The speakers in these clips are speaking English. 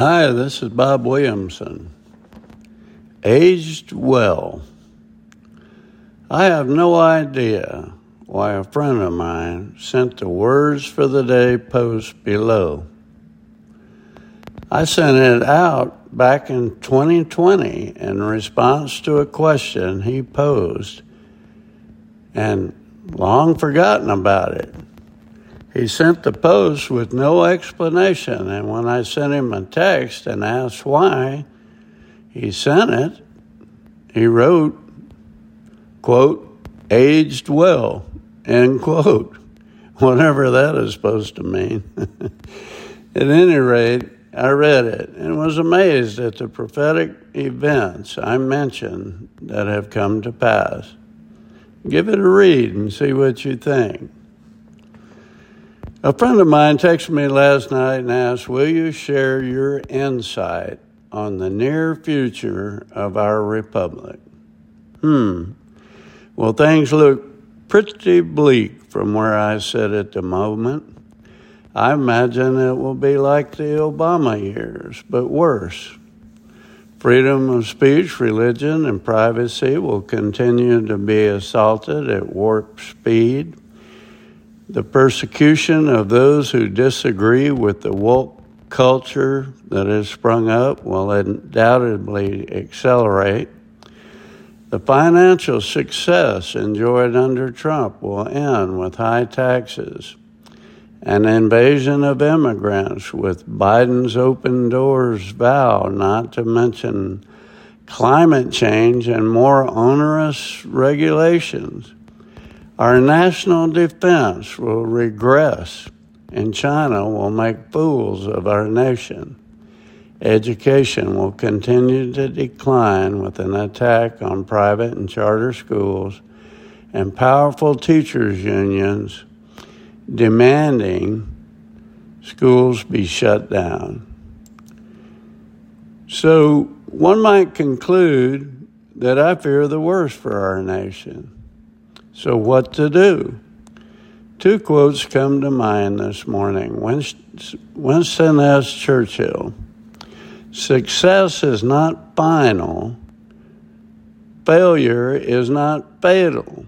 Hi, this is Bob Williamson. Aged well. I have no idea why a friend of mine sent the words for the day post below. I sent it out back in 2020 in response to a question he posed and long forgotten about it. He sent the post with no explanation, and when I sent him a text and asked why he sent it, he wrote, quote, aged well, end quote, whatever that is supposed to mean. at any rate, I read it and was amazed at the prophetic events I mentioned that have come to pass. Give it a read and see what you think. A friend of mine texted me last night and asked, Will you share your insight on the near future of our republic? Hmm. Well, things look pretty bleak from where I sit at the moment. I imagine it will be like the Obama years, but worse. Freedom of speech, religion, and privacy will continue to be assaulted at warp speed. The persecution of those who disagree with the woke culture that has sprung up will undoubtedly accelerate. The financial success enjoyed under Trump will end with high taxes. An invasion of immigrants with Biden's open doors vow, not to mention climate change and more onerous regulations. Our national defense will regress, and China will make fools of our nation. Education will continue to decline with an attack on private and charter schools and powerful teachers' unions demanding schools be shut down. So one might conclude that I fear the worst for our nation. So, what to do? Two quotes come to mind this morning. Winston S. Churchill Success is not final, failure is not fatal.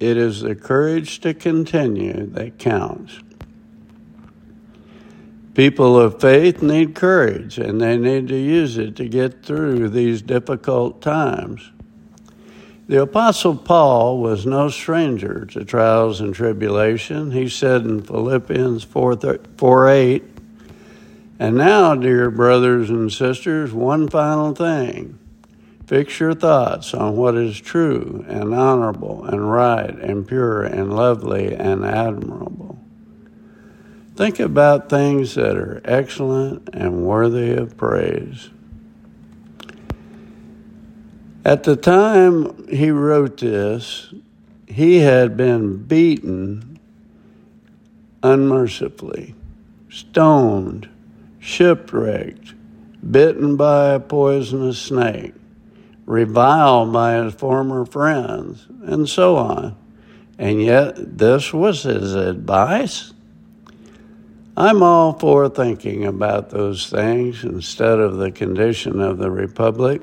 It is the courage to continue that counts. People of faith need courage and they need to use it to get through these difficult times. The Apostle Paul was no stranger to trials and tribulation. He said in Philippians 4, 4 8, And now, dear brothers and sisters, one final thing. Fix your thoughts on what is true and honorable and right and pure and lovely and admirable. Think about things that are excellent and worthy of praise. At the time he wrote this, he had been beaten unmercifully, stoned, shipwrecked, bitten by a poisonous snake, reviled by his former friends, and so on. And yet, this was his advice? I'm all for thinking about those things instead of the condition of the Republic.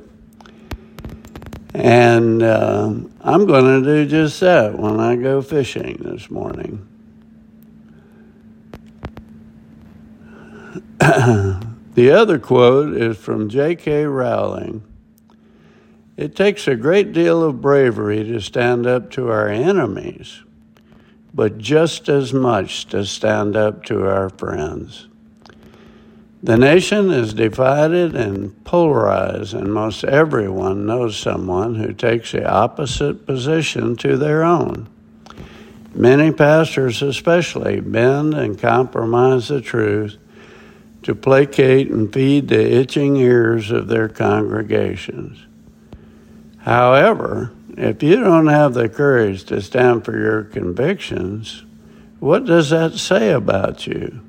And uh, I'm going to do just that when I go fishing this morning. the other quote is from J.K. Rowling. It takes a great deal of bravery to stand up to our enemies, but just as much to stand up to our friends. The nation is divided and polarized, and most everyone knows someone who takes the opposite position to their own. Many pastors, especially, bend and compromise the truth to placate and feed the itching ears of their congregations. However, if you don't have the courage to stand for your convictions, what does that say about you?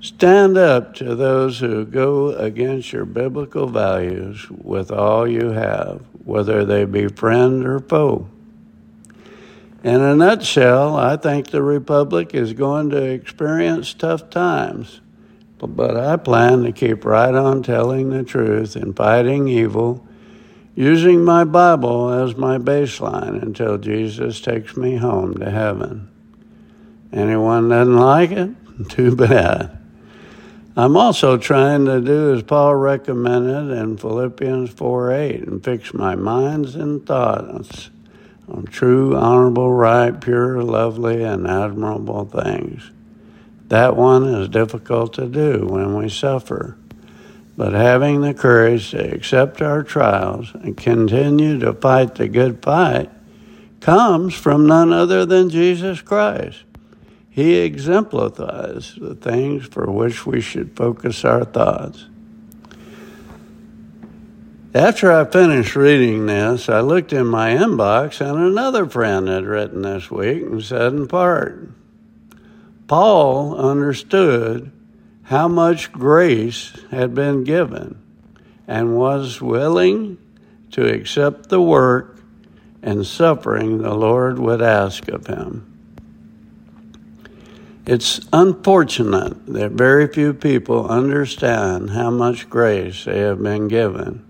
Stand up to those who go against your biblical values with all you have, whether they be friend or foe. In a nutshell, I think the Republic is going to experience tough times, but I plan to keep right on telling the truth and fighting evil, using my Bible as my baseline until Jesus takes me home to heaven. Anyone doesn't like it? Too bad. I'm also trying to do as Paul recommended in Philippians 4 8 and fix my minds and thoughts on true, honorable, right, pure, lovely, and admirable things. That one is difficult to do when we suffer. But having the courage to accept our trials and continue to fight the good fight comes from none other than Jesus Christ. He exemplifies the things for which we should focus our thoughts. After I finished reading this, I looked in my inbox and another friend had written this week and said in part, Paul understood how much grace had been given and was willing to accept the work and suffering the Lord would ask of him. It's unfortunate that very few people understand how much grace they have been given.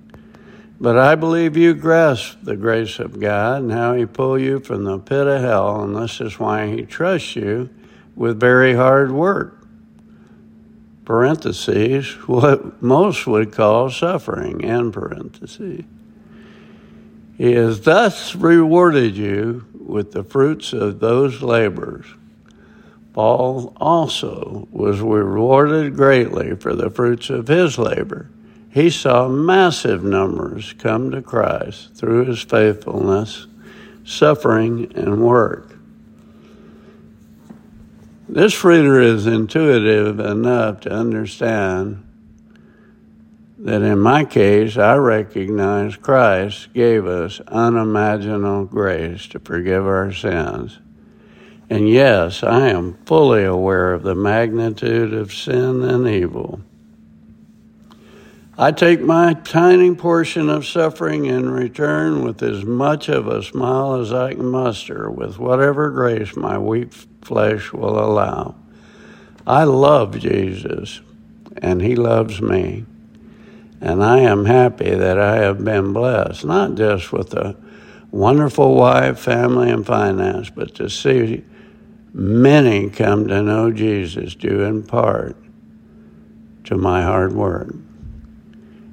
But I believe you grasp the grace of God and how He pulled you from the pit of hell, and this is why He trusts you with very hard work. Parentheses, what most would call suffering, in parentheses. He has thus rewarded you with the fruits of those labors. Paul also was rewarded greatly for the fruits of his labor. He saw massive numbers come to Christ through his faithfulness, suffering, and work. This reader is intuitive enough to understand that in my case, I recognize Christ gave us unimaginable grace to forgive our sins. And yes, I am fully aware of the magnitude of sin and evil. I take my tiny portion of suffering in return with as much of a smile as I can muster, with whatever grace my weak flesh will allow. I love Jesus, and He loves me. And I am happy that I have been blessed, not just with a wonderful wife, family, and finance, but to see many come to know Jesus due in part to my hard work.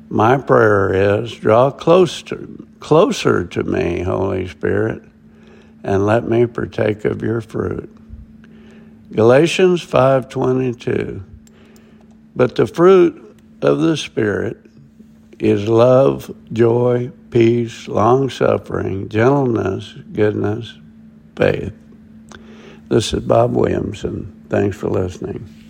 My prayer is draw closer to me, Holy Spirit, and let me partake of your fruit. Galatians 5:22 But the fruit of the spirit is love, joy, peace, long-suffering, gentleness, goodness, faith. This is Bob Williamson. Thanks for listening.